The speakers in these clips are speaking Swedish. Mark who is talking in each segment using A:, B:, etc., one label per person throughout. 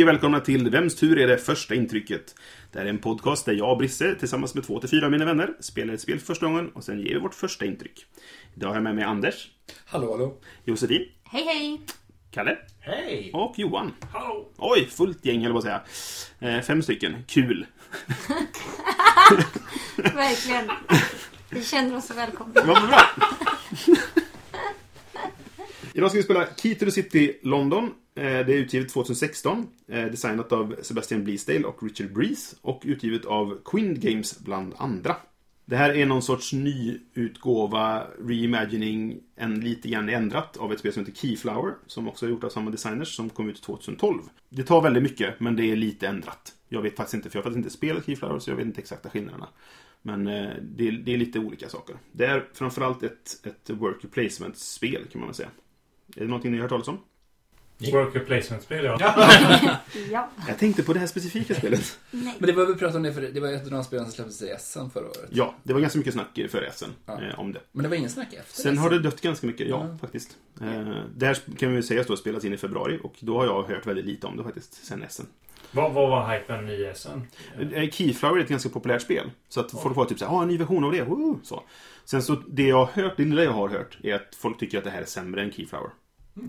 A: Hej och välkomna till Vems tur är det första intrycket? Det här är en podcast där jag och Brisse tillsammans med två till fyra av mina vänner spelar ett spel för första gången och sen ger vi vårt första intryck. Idag har jag med mig Anders,
B: Hallå, hallå.
A: Josefin,
C: Hej hej!
A: Kalle
B: Hej!
A: och Johan.
B: Hallå!
A: Oj, fullt gäng höll jag på att säga. Eh, fem stycken. Kul.
C: Verkligen. Vi känner oss så välkomna.
A: Var bra. Idag ska vi spela Key to the City London. Eh, det är utgivet 2016. Eh, designat av Sebastian Bleasdale och Richard Breeze. Och utgivet av Quind Games bland andra. Det här är någon sorts ny utgåva, reimagining, en lite grann ändrat av ett spel som heter Keyflower. Som också är gjort av samma designers som kom ut 2012. Det tar väldigt mycket, men det är lite ändrat. Jag vet faktiskt inte, för jag har faktiskt inte spelat Keyflower så jag vet inte exakta skillnaderna. Men eh, det, är, det är lite olika saker. Det är framförallt ett, ett work placement-spel kan man väl säga. Är det någonting ni har hört talas om?
D: Worker placement-spel, ja.
C: Ja.
A: Jag tänkte på det här specifika spelet.
C: Nej.
B: Men det var vi pratade om det för det var ett av de spelen som släpptes i SM förra året.
A: Ja, det var ganska mycket snack före SM
B: Ja.
A: eh, om det.
B: Men det var ingen snack efter
A: Sen har det dött ganska mycket, ja,
B: Ja.
A: faktiskt. Eh, det här kan vi säga då spelas in i februari och då har jag hört väldigt lite om det faktiskt, sen SM.
D: Vad, vad var hypen i SM?
A: Eh, Keyflower är ett ganska populärt spel. Så att folk var typ såhär, ah, en ny version av det, woo! så. Sen så, det jag har hört, det lilla jag har hört, är att folk tycker att det här är sämre än Keyflower. Eh,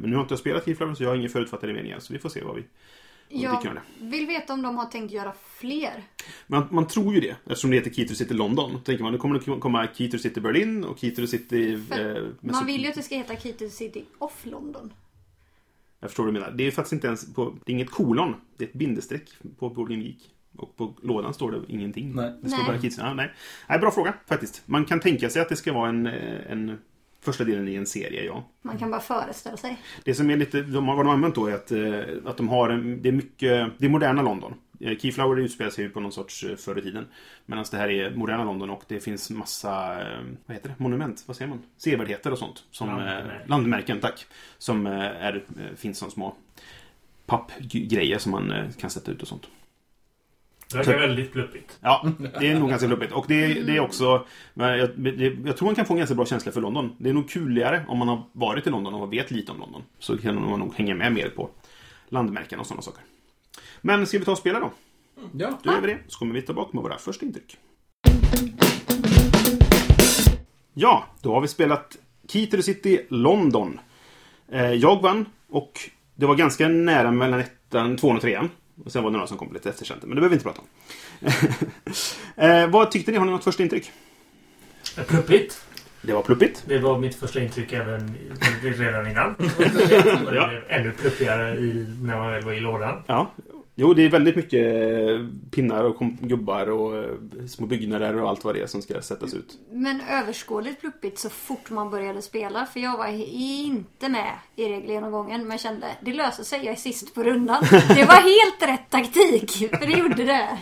A: men nu har inte jag spelat Keyflower så jag har ingen förutfattade meningar, så vi får se vad vi,
C: Jag vill veta om de har tänkt göra fler.
A: Man, man tror ju det, eftersom det heter Key to City London. Då tänker man, nu kommer det komma Key to City Berlin och Key to City... Eh,
C: Man vill ju att det ska heta Kitty City off London.
A: Jag förstår vad du menar. Det är faktiskt inte ens på, det är inget kolon. Det är ett bindestreck på Boarding Geek. Och på lådan står det ingenting.
B: Nej.
A: Det står
C: Nej.
A: bara Kids. Ja, nej. nej, bra fråga faktiskt. Man kan tänka sig att det ska vara en, eh, en första delen i en serie, ja.
C: Man kan bara föreställa sig.
A: Det som är lite, de, har- vad de har använt då är att, eh, att de har en, det är mycket, det är moderna London. Eh, Keyflower utspelar sig ju på någon sorts förr i tiden. Medan det här är moderna London och det finns massa, vad heter det, monument, vad säger man? Sevärdheter och sånt. Som,
D: Landmärken.
A: landmärken. tack. Som är, finns som små pappgrejer som man kan sätta ut och sånt.
D: Det verkar väldigt pluppigt.
A: Ja, det är nog ganska fluppigt. Och det, det är också... Jag, det, jag tror man kan få en ganska bra känsla för London. Det är nog kuligare om man har varit i London och vet lite om London. Så kan man nog hänga med mer på landmärken och sådana saker. Men ska vi ta och spela då?
B: Ja.
A: Då gör vi det. Så kommer vi tillbaka med våra första intryck. Ja, då har vi spelat Key to the City London. Eh, Jag vann och det var ganska nära mellan ettan, tvåan och trean. Och sen var det några som kom lite efter sen, men det behöver vi inte prata om. eh, vad tyckte ni? Har ni något första intryck?
D: Pluppigt.
A: Det var pluppigt.
D: Det var mitt första intryck även redan innan. Det
A: Ja.
D: blev ännu pluppigare i, när man väl var i lådan.
A: Ja. Jo, det är väldigt mycket eh, pinnar och gubbar och eh, små byggnader och allt vad det är som ska sättas ut.
C: Men överskådligt pluppigt så fort man började spela. För jag var inte med i regelgenomgången. Men kände det löser sig. Jag är sist på rundan. Det var helt rätt taktik. För det gjorde det.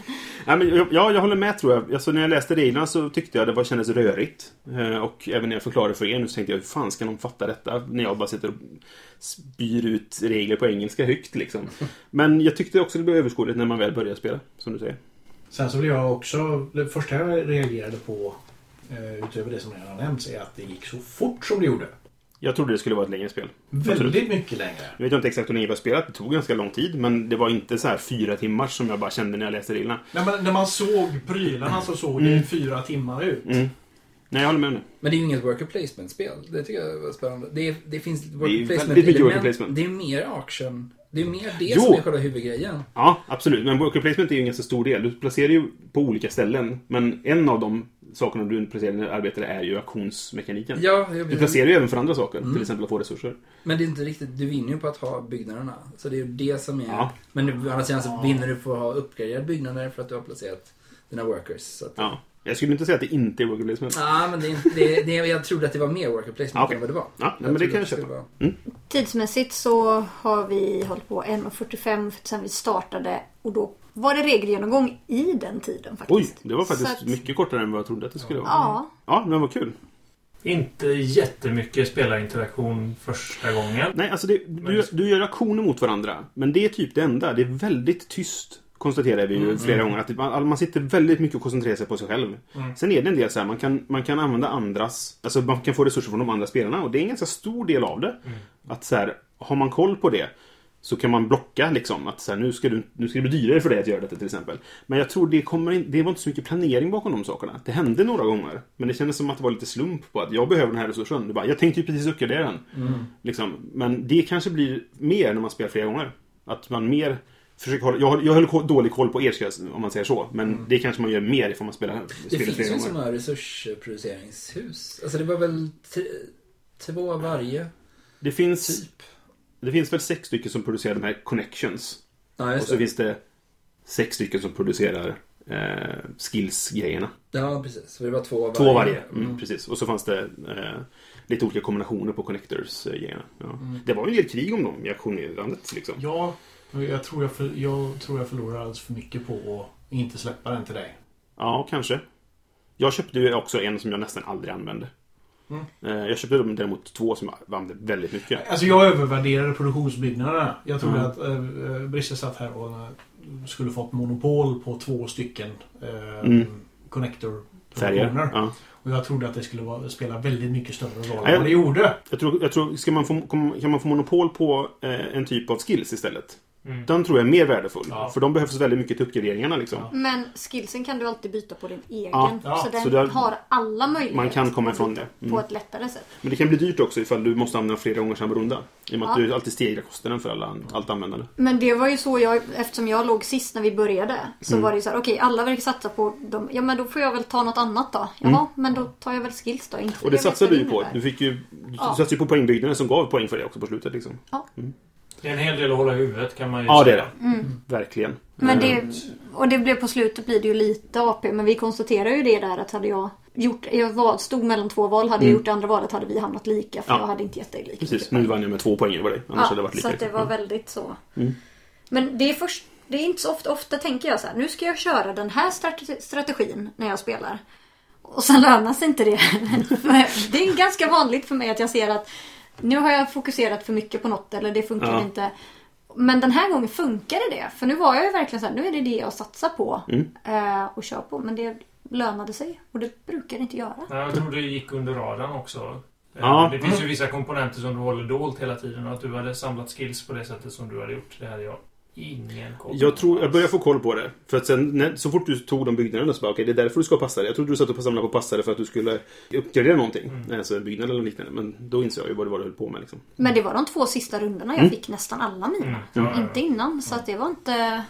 A: Ja, men, jag- ja, jag håller med tror jag. Alltså, när jag läste reglerna så tyckte jag det var, kändes rörigt. Eh, Och även när jag förklarade för er nu så tänkte jag, hur fan ska någon fatta detta? När jag bara sitter och spyr ut regler på engelska högt liksom. Men jag tyckte också det blev överskådligt när man väl började spela, som du säger.
E: Sen så blev jag också... Det första jag reagerade på eh, utöver det som redan nämnts är att det gick så fort som det gjorde.
A: Jag trodde det skulle vara ett längre spel. Absolut.
E: Väldigt mycket längre.
A: Jag vet inte exakt hur länge vi har spelat, det tog ganska lång tid. Men det var inte så här fyra timmar som jag bara kände när jag läste reglerna.
E: När man, när man såg prylarna så såg det fyra timmar ut.
A: Mm. Nej, jag håller med om det.
B: Men det är ju inget worker placement-spel. Det tycker jag var spännande. Det, det finns worker placement
A: väldigt mycket worker placement.
B: Det är mer action. Det är mer det
A: Jo.
B: som är själva huvudgrejen.
A: Ja, absolut. Men worker placement är ju en ganska stor del. Du placerar ju på olika ställen. Men en av de sakerna du placerar när du arbetar är ju auktionsmekaniken.
B: Ja,
A: Du placerar ju även för andra saker.
B: Mm.
A: Till exempel att få resurser.
B: Men det är inte riktigt, du vinner ju på att ha byggnaderna. Så det är ju det som är...
A: Ja.
B: Men å andra sidan så vinner du på att ha uppgraderade byggnader för att du har placerat dina workers. Så att,
A: Ja. Jag skulle inte säga att det inte är worker placement.
B: Ja, men det det, det, jag trodde att det var mer worker placement
A: Okej.
B: än vad det var.
A: Ja, nej, men det kan jag köpa.
B: vara-
C: Tidsmässigt så har vi hållit på 1.45 sen vi startade och då var det regelgenomgång i den tiden
A: Oj,
C: faktiskt.
A: det var faktiskt
C: att-
A: mycket kortare än vad jag trodde att det skulle vara.
C: Ja,
A: Ja, men vad kul.
D: Inte jättemycket spelarinteraktion första gången.
A: Nej, alltså det, du, du gör aktioner mot varandra. Men det är typ det enda. Det är väldigt tyst. Konstaterar vi ju flera gånger. Att det- man, man sitter väldigt mycket och koncentrerar sig på sig själv. Sen är det en del så här, man kan, man kan använda andras... Alltså man kan få resurser från de andra spelarna. Och det är en ganska stor del av det. Att så här, har man koll på det. Så kan man blocka liksom. Att så här, nu, ska du, nu ska det bli dyrare för dig att göra detta till exempel. Men jag tror det kommer in, Det var inte så mycket planering bakom de sakerna. Det hände några gånger. Men det kändes som att det var lite slump på att jag behöver den här resursen. Du bara, jag tänkte ju precis uppgradera den. Liksom. Men det kanske blir mer när man spelar flera gånger. Att man mer försöker hålla... Jag, har- jag höll dålig koll på er om man säger så. Men det kanske man gör mer ifall man spelar,
B: Det finns ju sådana resursproduceringshus. Alltså det var väl två av varje
A: Det finns,
B: typ.
A: det finns väl sex stycken som producerar de här connections.
B: Ja,
A: Och så
B: det.
A: finns det sex stycken som producerar eh, skills-grejerna.
B: Ja, precis. För det var två av
A: Två
B: varje.
A: varje. Mm, Precis. Och så fanns det eh, lite olika kombinationer på connectors-grejerna. Ja.
B: Mm.
A: Det var ju en del krig om dem i auktionerandet. Liksom.
E: Ja, jag tror jag, för, jag tror jag förlorar alldeles för mycket på att inte släppa den till dig.
A: Ja, kanske. Jag köpte ju också en som jag nästan aldrig använde.
E: Mm.
A: Eh, Jag köpte däremot två som jag använde väldigt mycket.
E: Alltså jag övervärderade produktionsbyggnaderna. Jag trodde
A: Mm.
E: att äh, Brisse satt här och eh, skulle fått monopol på två stycken äh,
A: Mm.
E: connector
A: Färger. Ja.
E: Och jag trodde att det skulle vara, spela väldigt mycket större roll än vad det gjorde.
A: Jag tror, jag tror ska man få, kan man få monopol på eh, en typ av skills istället?
D: Mm.
A: Den tror jag är mer värdefull.
E: Ja.
A: För de behövs väldigt mycket till uppgraderingarna. Liksom.
E: Ja.
C: men skillsen kan du alltid byta på din egen.
A: Ja,
E: ja,
C: så den
A: så där-
C: har alla möjligheter.
A: Man kan komma ifrån det. Mm.
C: På ett lättare sätt.
A: Men det kan bli dyrt också ifall du måste använda flera gånger samma runda. I och med att
C: Ja.
A: du alltid stegrar kostnaden för alla, allt användande.
C: Men det var ju så jag, eftersom jag låg sist när vi började. Så
A: Mm.
C: var det ju så här, okej alla verkar satsa på dem. Ja men då får jag väl ta något annat då. Jaha, men då tar jag väl skills då. Inte
A: Mm. Och det satsade du ju på. Du, fick ju, du
C: Ja.
A: satsade ju på poängbyggnaden som gav poäng för det också på slutet. Liksom.
D: Det är en hel del att hålla i huvudet kan man ju
A: Ja, det är
D: säga.
A: det. Verkligen.
C: Men det, och det blev på slutet blir det ju lite AP. Men vi konstaterar ju det där att hade jag gjort, jag var, stod mellan två val. Hade jag gjort det andra valet hade vi hamnat lika. För
A: Mm. Ja.
C: jag hade inte gett dig lika
A: Precis, nu vann jag med två poäng över dig. Annars hade det varit lika.
C: så att det var väldigt så.
A: Mm.
C: Men det är först det är inte så ofta, ofta tänker jag så här, nu ska jag köra den här strate- strategin när jag spelar. Och sen lönar sig inte det. det är ganska vanligt för mig att jag ser att nu har jag fokuserat för mycket på något eller det funkar
A: Ja.
C: inte. Men den här gången funkade det. För nu var jag ju verkligen så här, nu är det det jag satsar på
A: Mm.
C: eh, och kör på. Men det lönade sig och det brukar det inte göra.
D: Ja, Jag tror det gick under radarn också. Eh,
A: Ja.
D: Det finns ju vissa komponenter som du håller dolt hela tiden. Och att du hade samlat skills på det sättet som du hade gjort, det hade jag ingen koll
A: Jag tror, jag börjar få koll på det. För att sen, när, så fort du tog de byggnaderna så bara, okej, det är därför du ska passa det. Jag trodde du satt och samlade på passare för att du skulle uppgradera någonting.
D: Mm.
A: Alltså en byggnad eller liknande. Men då inser jag ju vad det var du höll på med liksom.
C: Men det var de två sista rundorna jag
A: Mm.
C: fick nästan alla mina.
D: Mm. Ja, ja, ja.
C: Inte innan. Så att det var inte...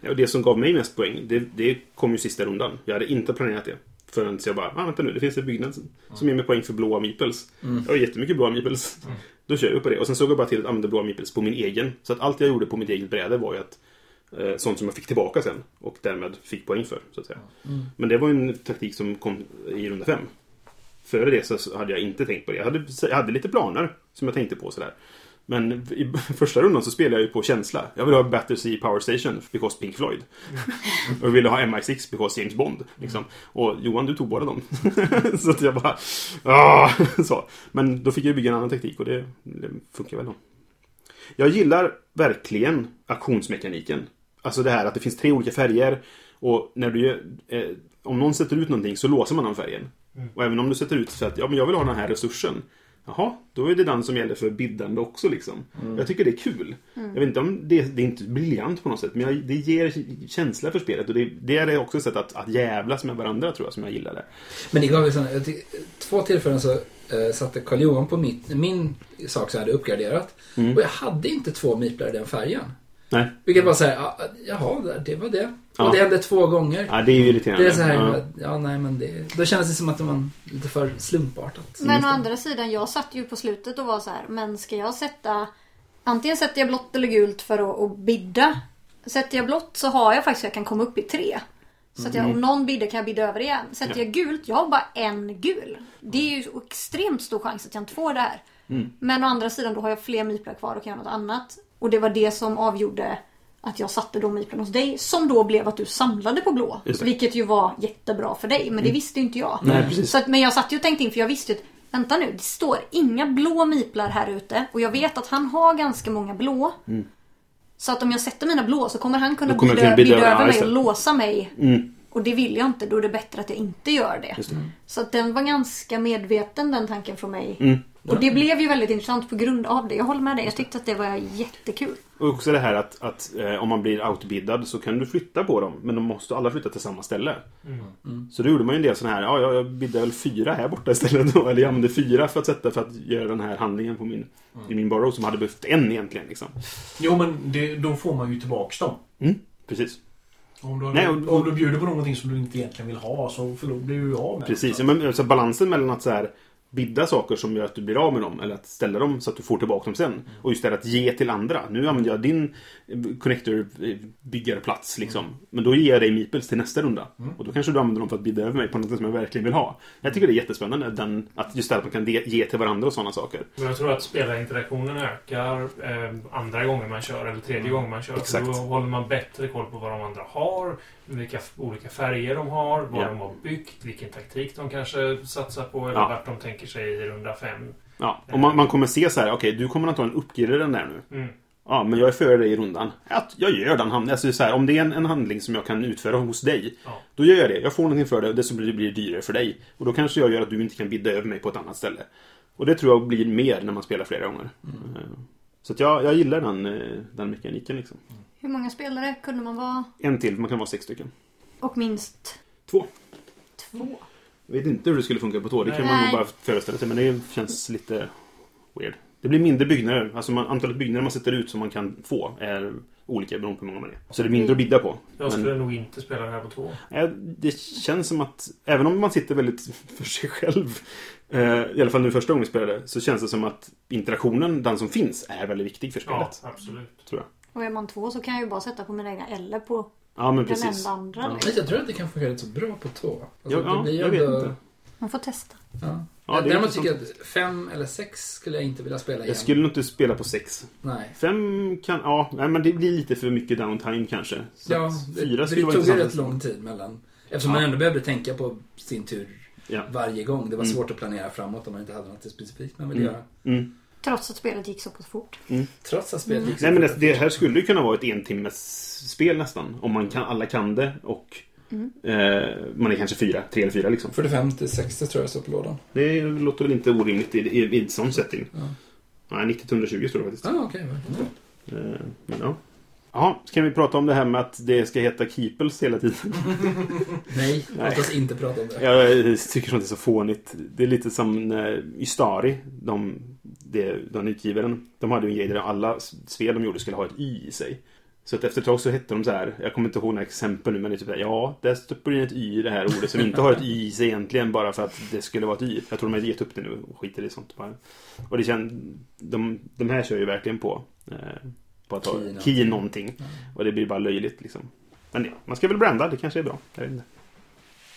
A: Ja, Och det som gav mig mest poäng, det, det kom ju sista rundan. Jag hade inte planerat det. Förrän jag bara, ah, vänta nu, det finns en byggnad som- som ger mig poäng för blåa meeples. Jag har jättemycket blåa meeples. Då kör jag på det. Och sen såg jag bara till att använda blåa meeples på min egen. Så att allt jag gjorde på mitt eget bräde var ju att eh, sånt som jag fick tillbaka sen. Och därmed fick poäng för, så att säga. Men det var ju en taktik som kom i runda fem. Före det så hade jag inte tänkt på det. Jag hade, jag hade lite planer som jag tänkte på sådär. Men i första rundan så spelade jag ju på känsla. Jag ville ha Battersea Power Station because Pink Floyd. och jag ville ha MI6 because James Bond. Liksom. Och Johan, du tog båda dem. så att jag bara... "Ah", så. Men då fick jag bygga en annan taktik och det, det funkar väl då. Jag gillar verkligen auktionsmekaniken. Alltså det här att det finns tre olika färger. Och när du eh, om någon sätter ut någonting så låser man den färgen. Och även om du sätter ut så att ja, men jag vill ha den här resursen. Jaha, då är det den som gäller för biddande också liksom. Jag tycker det är kul. Jag vet inte om det, det är inte briljant på något sätt. Men jag, det ger känsla för spelet. Och det, det är också ett sätt att, att jävlas med varandra tror jag som jag gillar det.
B: Men det gav ju tyck- två tillfällen så eh, satte Karl Johan på mitt, min sak som jag hade uppgraderat.
A: Mm.
B: Och jag hade inte två miplar i den färgen.
A: Nej,
B: Vilket var ja, jaha, det var det.
A: Ja.
B: Och det hände två gånger.
A: ja, det är ju irriterande.
B: Det är så här,
A: ja.
B: ja. nej men det, då kändes det som att det var lite för slumpartat.
C: Men å andra sidan, jag satt ju på slutet och var så här, men ska jag sätta... Antingen sätter jag blått eller gult för att, att bidda. Sätter jag blått så har jag faktiskt, jag kan komma upp i tre. Så att jag, om någon biddar kan jag bidda över igen. Sätter jag gult, jag har bara en gul. Det är ju så extremt stor chans att jag inte får det här. Men å andra sidan, då har jag fler miplar kvar och kan göra något annat. Och det var det som avgjorde att jag satte de miplarna hos dig. Som då blev att du samlade på blå. Vilket ju var jättebra för dig. Men det visste ju inte jag.
A: Nej.
C: Så att, men jag satt ju och tänkte in för jag visste ju att Vänta nu, det står inga blå miplar här ute. Och jag vet att han har ganska många blå. Så att om jag sätter mina blå så kommer han kunna
A: kommer
C: bjuda,
A: bjuda-
C: över mig och låsa mig.
A: Mm.
C: Och det vill jag inte. Då är det bättre att jag inte gör det.
A: Det.
C: Så att den var ganska medveten den tanken från mig.
A: Mm.
C: Och det blev ju väldigt intressant på grund av det. Jag håller med dig. Jag tyckte att det var jättekul.
A: Och också det här att, att eh, om man blir outbiddad så kan du flytta på dem. Men de måste alla flytta till samma ställe. Så då gjorde man ju en del sådana här, ja jag- jag biddade väl fyra här borta istället då. Eller jag använde fyra för att sätta för att göra den här handlingen på min, i min borrow som hade behövt en egentligen. Liksom.
E: Jo, men det, då får man ju tillbaks dem.
A: Mm, precis.
E: Om du,
A: Nej, och-
E: om du bjuder på någonting som du inte egentligen vill ha så förlor- blir du ju av med
A: Precis, men, alltså, balansen mellan att så här, bidda saker som gör att du blir av med dem eller att ställa dem så att du får tillbaka dem sen. Och just det här att ge till andra. Nu använder jag din eh, connector eh, liksom. Men då ger jag dig meeples till nästa runda. Och då kanske du använder dem för att bidda över mig på något som jag verkligen vill ha. Jag tycker det är jättespännande den, att just det här att man kan ge till varandra och sådana saker.
D: Men jag tror att spelarinteraktionen ökar eh, andra gånger man kör eller tredje gången man kör.
A: Exakt.
D: Då håller man bättre koll på vad de andra har, vilka olika färger de har, vad
A: Ja.
D: de har byggt, vilken taktik de kanske satsar på eller
A: Ja.
D: vart de tänker sig i runda fem.
A: Ja, och man, man kommer se så här, okej du kommer antagligen uppgradera den där nu.
D: Mm.
A: Ja, men jag är före dig i rundan. Ja, jag gör den handlingen. Alltså, så här, om det är en, en handling som jag kan utföra hos dig.
D: Ja.
A: Då gör jag det. Jag får någonting för det och det så blir det blir dyrare för dig. Och då kanske jag gör att du inte kan bidda över mig på ett annat ställe. Och det tror jag blir mer när man spelar flera gånger. Eh, Så att jag, jag gillar den, eh, den mekaniken liksom.
C: Hur många spelare kunde man vara?
A: En till, man kan vara sex stycken.
C: Och minst
A: Två.
C: två.
A: Jag vet inte hur det skulle funka på två. Det kan man nog bara föreställa sig. Men det känns lite weird. Det blir mindre byggnader. Alltså man, antalet byggnader man sätter ut som man kan få är olika beroende på hur många man är. Så det är mindre att bidda på.
D: Jag
A: Men-
D: skulle nog inte spela det här på två.
A: Det känns som att även om man sitter väldigt för sig själv eh, I alla fall nu första gången vi spelade Så känns det som att interaktionen, den som finns, är väldigt viktig för
D: Ja,
A: spelet.
D: absolut.
A: Tror jag.
C: Och är man två så kan jag ju bara sätta på mina egna eller på
A: Ja men
C: den
A: precis.
C: enda andra. Liksom.
B: Jag tror att det kan fungera rätt så bra på två. Alltså,
A: Ja,
B: det blir
A: jag vet
B: ändå-
A: inte.
C: Man får testa.
B: Ja.
A: Ja, det är
B: Däremot tycker jag att fem eller sex skulle jag inte vilja spela igen.
A: Jag skulle nog inte spela på sex.
B: Nej.
A: Fem kan, ja, nej, men det blir lite för mycket downtime kanske. Så
B: Ja, det,
A: fyra
B: det
A: skulle
B: tog ju rätt lång tid mellan. Eftersom
A: Ja.
B: man ändå behövde tänka på sin tur
A: Ja.
B: varje gång. Det var
A: Mm.
B: svårt att planera framåt om man inte hade något specifikt man ville
A: Mm.
B: göra.
A: Mm.
C: Trots att spelet gick så pass fort.
B: Trots att spelet gick så
A: Nej men det, det här skulle ju kunna vara ett en timmes spel nästan. Om man kan, alla kan det och eh, man är kanske fyra, tre eller fyra liksom.
B: 45 till 60 tror jag står på lådan.
A: Det låter väl inte orimligt i, i, i sån setting.
B: Ja.
A: Nej, 90 till 120 står det faktiskt.
B: Ah, okej.
A: Eh, Men ja. Ja, ska vi prata om det här med att det ska heta Keeples hela tiden?
B: Nej, låt oss inte prata om det.
A: Jag tycker sånt är så fånigt. Det är lite som när Ystari, de, det, den utgivaren, de hade ju en grej där alla spel de gjorde skulle ha ett Y i sig. Så att efter ett tag så hette de så här, jag kommer inte ihåg några exempel nu men det är typ här, ja, där stoppar in ett Y i det här ordet som inte har ett Y i sig egentligen bara för att det skulle vara ett Y. Jag tror de har gett upp det nu och skiter i sånt bara. Och det känns, de, de här kör ju verkligen på, eh, på att ha
B: Key någonting.
A: någonting. Och det blir bara löjligt liksom. Men det, man ska väl branda, det kanske är bra. Jag vet inte.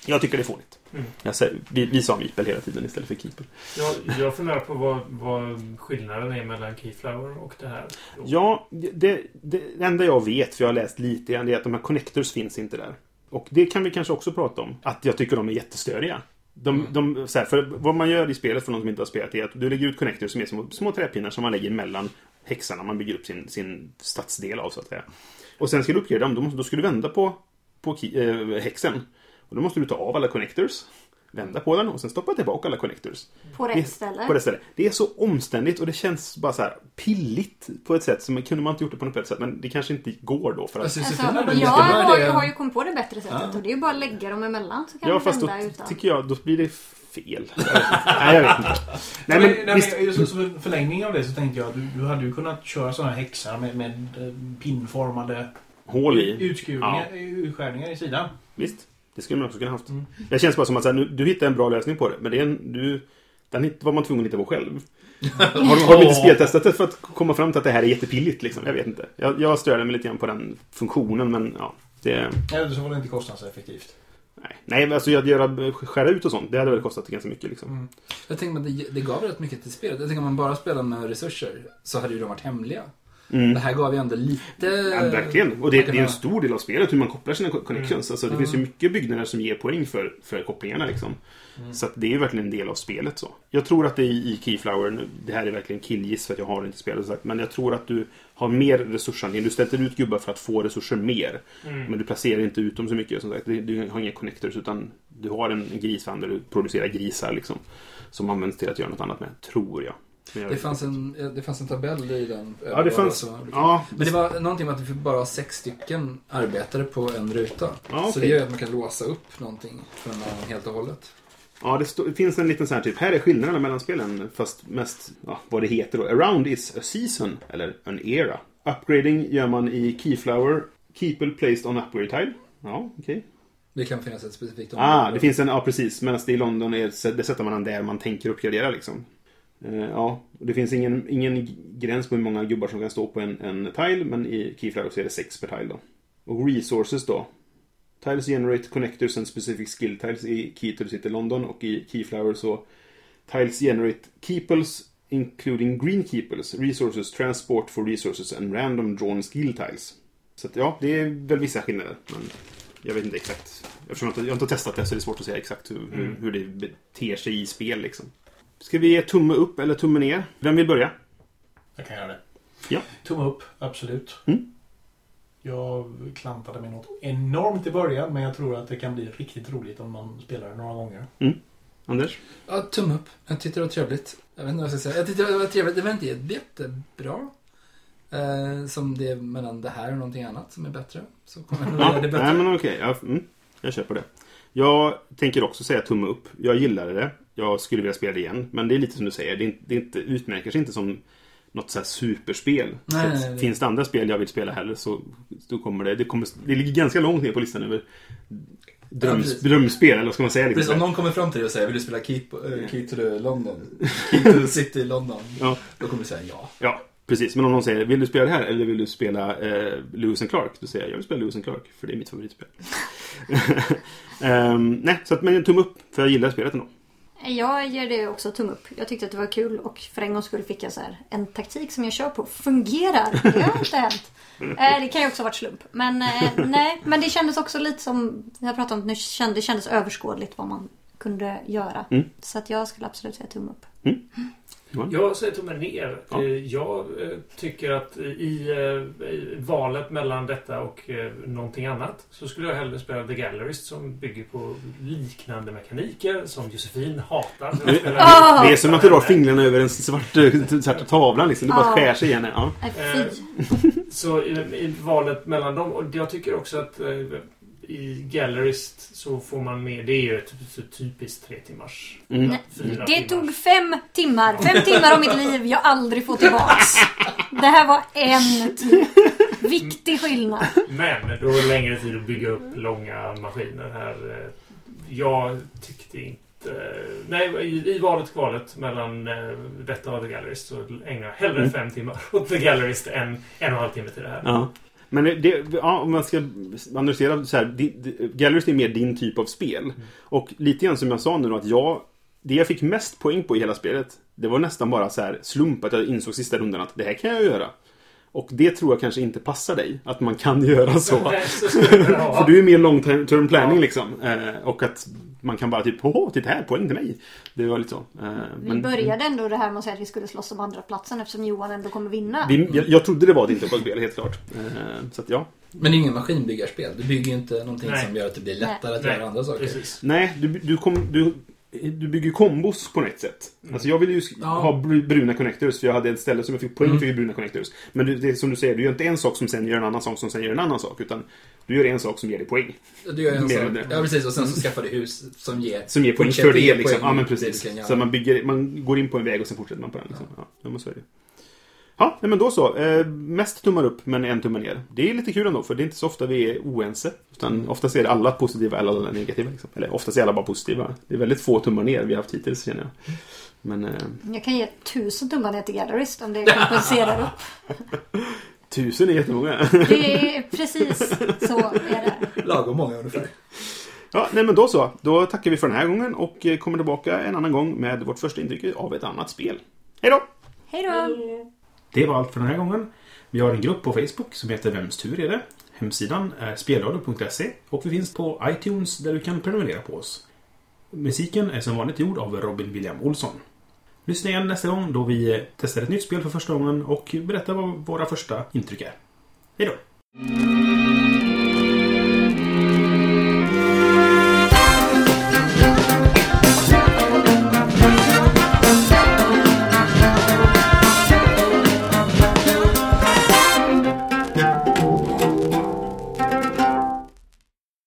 A: Jag tycker det är fånigt.
D: Mm.
A: Jag säger, vi, vi sa Meeple hela tiden istället för Keeper.
D: Jag, jag funderar på vad, vad skillnaden är mellan Keyflower och det här.
A: Ja, det, det enda jag vet, för jag har läst lite grann, det är att de här connectors finns inte där. Och det kan vi kanske också prata om. Att jag tycker de är jättestöriga. De, de, så här, för vad man gör i spelet för någon som inte har spelat är att du lägger ut connectors som är små, små träpinnar som man lägger mellan häxarna man bygger upp sin, sin stadsdel av så att säga. Och sen ska du uppgradera dem, då, måste, då ska du vända på, på ki- eh, häxen. Och då måste du ta av alla connectors, vända på den och sen stoppa tillbaka alla connectors.
C: På
A: Det-
C: rätt ställe.
A: På det stället. Det är så omständigt och det känns bara så här pilligt på ett sätt som kunde man inte gjort det på något bättre sätt. Men det kanske inte går då för att...
B: Alltså,
C: Alltså, jag har, har ju kommit på det bättre sättet
B: Ja.
C: och det är ju bara att lägga dem emellan så kan
A: ja,
C: man
A: fast då
C: utan.
A: tycker jag, då blir det fel. Nej, jag vet inte. Nej, men,
E: Nej,
A: visst.
E: men, just som en förlängning av det så tänkte jag att du, du hade ju kunnat köra sådana här häxar med, med eh, pinformade
A: Hål i.
E: utskurningar, utskärningar i sidan.
A: Visst. Det skulle man också kunna haft.
E: Mm.
A: Det känns bara som att så här, nu, du hittar en bra lösning på det. Men det är en, du, den var man tvungen att hitta på själv. har, de, har de inte speltestat det för att komma fram till att det här är jättepilligt? Liksom? Jag vet inte. Jag, jag störde mig lite grann på den funktionen, men ja. Det,
E: Eller så var det inte kostnadseffektivt.
A: Nej, nej, men alltså att göra, skära ut och sånt, det hade väl kostat ganska mycket. Liksom.
E: Mm.
B: Jag tänker att det, det gav rätt mycket till spelet. Jag tänker om man bara spelar med resurser så hade ju de varit hemliga.
A: Mm.
B: Det här gav ju ändå lite...
A: Ja, verkligen. Och det, det är en stor del av spelet, hur man kopplar sina co- connections. Alltså, det
B: Mm.
A: finns ju mycket byggnader som ger poäng för, för kopplingarna. Liksom. Så att det är ju verkligen en del av spelet. så. Jag tror att det är i Keyflower, det här är verkligen killgiss för att jag har inte spelat så men jag tror att du har mer resursanvändning. Du ställer ut gubbar för att få resurser mer.
D: Mm.
A: Men du placerar inte ut dem så mycket. Som sagt. Du, du har inga connectors utan du har en grisvagn där du producerar grisar liksom. Som används till att göra något annat med, tror jag.
B: Det fanns, en, det fanns en tabell i den.
A: Ja, det fanns...
B: Så-
A: Ja,
B: Men det var någonting med att du fick bara ha sex stycken arbetare på en ruta.
A: Ja,
B: Så
A: okej.
B: det gör att man kan låsa upp någonting från helt och hållet.
A: Ja, det, stå, det finns en liten sån här typ. Här är skillnaderna mellan spelen. Fast mest ja, vad det heter då. Around is a season. Eller an era. Upgrading gör man i Keyflower. Keeple placed on upgrade tile. Ja, okej.
B: Det kan finnas ett specifikt
A: Ah, det finns en, ja precis. Medan det i London är, det sätter man den där man tänker uppgradera liksom. Eh, ja, det finns ingen, ingen gräns på hur många gubbar som kan stå på en, en tile. Men i Keyflower så är det sex per tile då. Och resources då. Tiles generate connectors and specific skill tiles i Key to the City London och i Keyflower så Tiles generate keeples including green keeples, resources, transport for resources and random drawn skill tiles. Så att, ja, det är väl vissa skillnader. Men jag vet inte exakt. Eftersom jag inte, jag har inte testat det så är det svårt att säga exakt hur, hur, hur det beter sig i spel liksom. Ska vi ge tumme upp eller tumme ner? Vem vill börja?
E: Jag kan göra det.
A: Ja.
E: Tumme upp, absolut.
A: Mm.
E: Jag klantade mig något enormt i början men jag tror att det kan bli riktigt roligt om man spelar det några gånger.
A: Anders?
B: Ja, tumme upp. Jag tyckte det var trevligt. Jag vet inte vad jag ska säga. Jag tyckte det var trevligt. Det var inte jättebra. Eh, som det är mellan det här och någonting annat som är bättre. Så kommer jag
A: Ja,
B: göra det bättre.
A: nej men okej. Ja, mm, jag köper det. Jag tänker också säga tumme upp. Jag gillade det. Jag skulle vilja spela det igen. Men det är lite som du säger. Det, är inte, det är inte, utmärker sig inte som något så här superspel.
B: Nej,
A: så
B: nej, nej.
A: Finns det andra spel jag vill spela hellre så då kommer det, det, kommer, det ligger ganska långt ner på listan över dröms,
B: precis.
A: drömspel. Eller vad ska man säga?
B: Precis, om
A: Liksom.
B: någon kommer fram till dig och säger vill du spela Key, uh, key to London? Key to City London.
A: Ja.
B: Då kommer du säga ja.
A: Ja, precis. Men om någon säger vill du spela det här eller vill du spela eh, Lewis and Clark? Då säger jag jag vill spela Lewis and Clark för det är mitt favoritspel. Ehm, nej, så att, men en tumme upp för jag gillar spelet ändå.
C: Jag ger det också tumme upp. Jag tyckte att det var kul och för en gångs skull fick jag så här, en taktik som jag kör på fungerar. Det har inte hänt. Eh, det kan ju också ha varit slump. Men eh, nej, men det kändes också lite som, jag pratade om det, kändes, det kändes överskådligt vad man kunde göra.
A: Mm.
C: Så att jag skulle absolut säga tumme upp.
D: Jag säger tummen ner.
A: Ja.
D: Eh, Jag eh, tycker att i, eh, i valet mellan detta och någonting annat så skulle jag hellre spela The Gallerist som bygger på liknande mekaniker som Josefin hatar.
C: Ah!
A: Det är som att du drar fingrarna över en svart, svart tavla liksom. Det bara
C: Ja.
A: skär sig igen. Ja.
C: Nej,
D: Eh,
C: fy.
D: Så i, i valet mellan dem. Och jag tycker också att i Gallerist så får man med, det är ju ett så typiskt tre timmars.
A: Mm.
C: Nej,
D: Fyra
C: Det
D: timmar.
C: tog fem timmar. Fem timmar av mitt liv jag aldrig får tillbaks. Det här var en tid. Viktig skillnad.
D: Men då är det längre tid att bygga upp långa maskiner här. Eh, Jag tyckte inte... Nej, i, i valet kvalet mellan eh, detta och The Gallerist så ägnar jag hellre
A: Mm.
D: fem timmar åt The Gallerist än en och en halv timme till det här.
A: Ja. Men det, ja, om man ska analysera så här. Galleries är mer din typ av spel. Och lite grann som jag sa nu då, att jag... Det jag fick mest poäng på i hela spelet, det var nästan bara så här slump att jag insåg sista rundan att det här kan jag göra. Och det tror jag kanske inte passar dig, att man kan göra så. För du är mer long term planning liksom. Eh, och att man kan bara typ, åh, titta här, poäng till mig. Det var lite så. Eh,
C: Vi började ändå det här med att säga att vi skulle slåss om andra platsen eftersom Johan ändå kommer vinna.
A: vi, jag, jag trodde det var typ av spel, helt klart. Eh, så att ja.
B: Men det är ingen maskinbyggarspel. Du bygger ju inte någonting
D: Nej.
B: som gör att det blir lättare att
D: Nej,
B: göra andra saker.
D: Precis.
A: Nej, du, du, kom, du, du bygger kombos på något sätt. Alltså jag ville ju
B: Ja.
A: ha br- bruna connectors för jag hade ett ställe som jag fick poäng
B: Mm.
A: för i bruna connectors. Men du, det är som du säger, du gör inte en sak som sen gör en annan sak som sen gör en annan sak. Utan du gör en sak som ger dig poäng.
B: Du gör en
A: Mer
B: sak. Ja, precis. Och sen så skaffar du hus som ger...
A: Som ger poäng för det liksom.
B: poäng
A: Ja men precis. Så man, bygger, man går in på en väg och sen fortsätter man på den. Liksom. Ja, ja men så är det. Ja, nej, men då så. Eh, mest tummar upp men en tumme ner. Det är lite kul ändå för det är inte så ofta vi är oense. Utan oftast är det alla positiva eller alla negativa. Liksom. Eller oftast är alla bara positiva. Det är väldigt få tummar ner vi har haft hittills känner jag. Men eh,
C: Jag kan ge tusen tummar ner till Gallerist om det kompenserar upp.
A: tusen är jättemånga.
C: Det är precis så är det.
B: Lagom många ungefär.
A: Ja, nej men då så. Då tackar vi för den här gången och eh, kommer tillbaka en annan gång med vårt första intryck av ett annat spel. Hej då!
C: Hej då!
A: Det var allt för den här gången. Vi har en grupp på Facebook som heter Vems tur är det? Hemsidan är spelradio.se och vi finns på iTunes där du kan prenumerera på oss. Musiken är som vanligt gjord av Robin William Olsson. Lyssna igen nästa gång då vi testar ett nytt spel för första gången och berättar vad våra första intryck är. Hej då!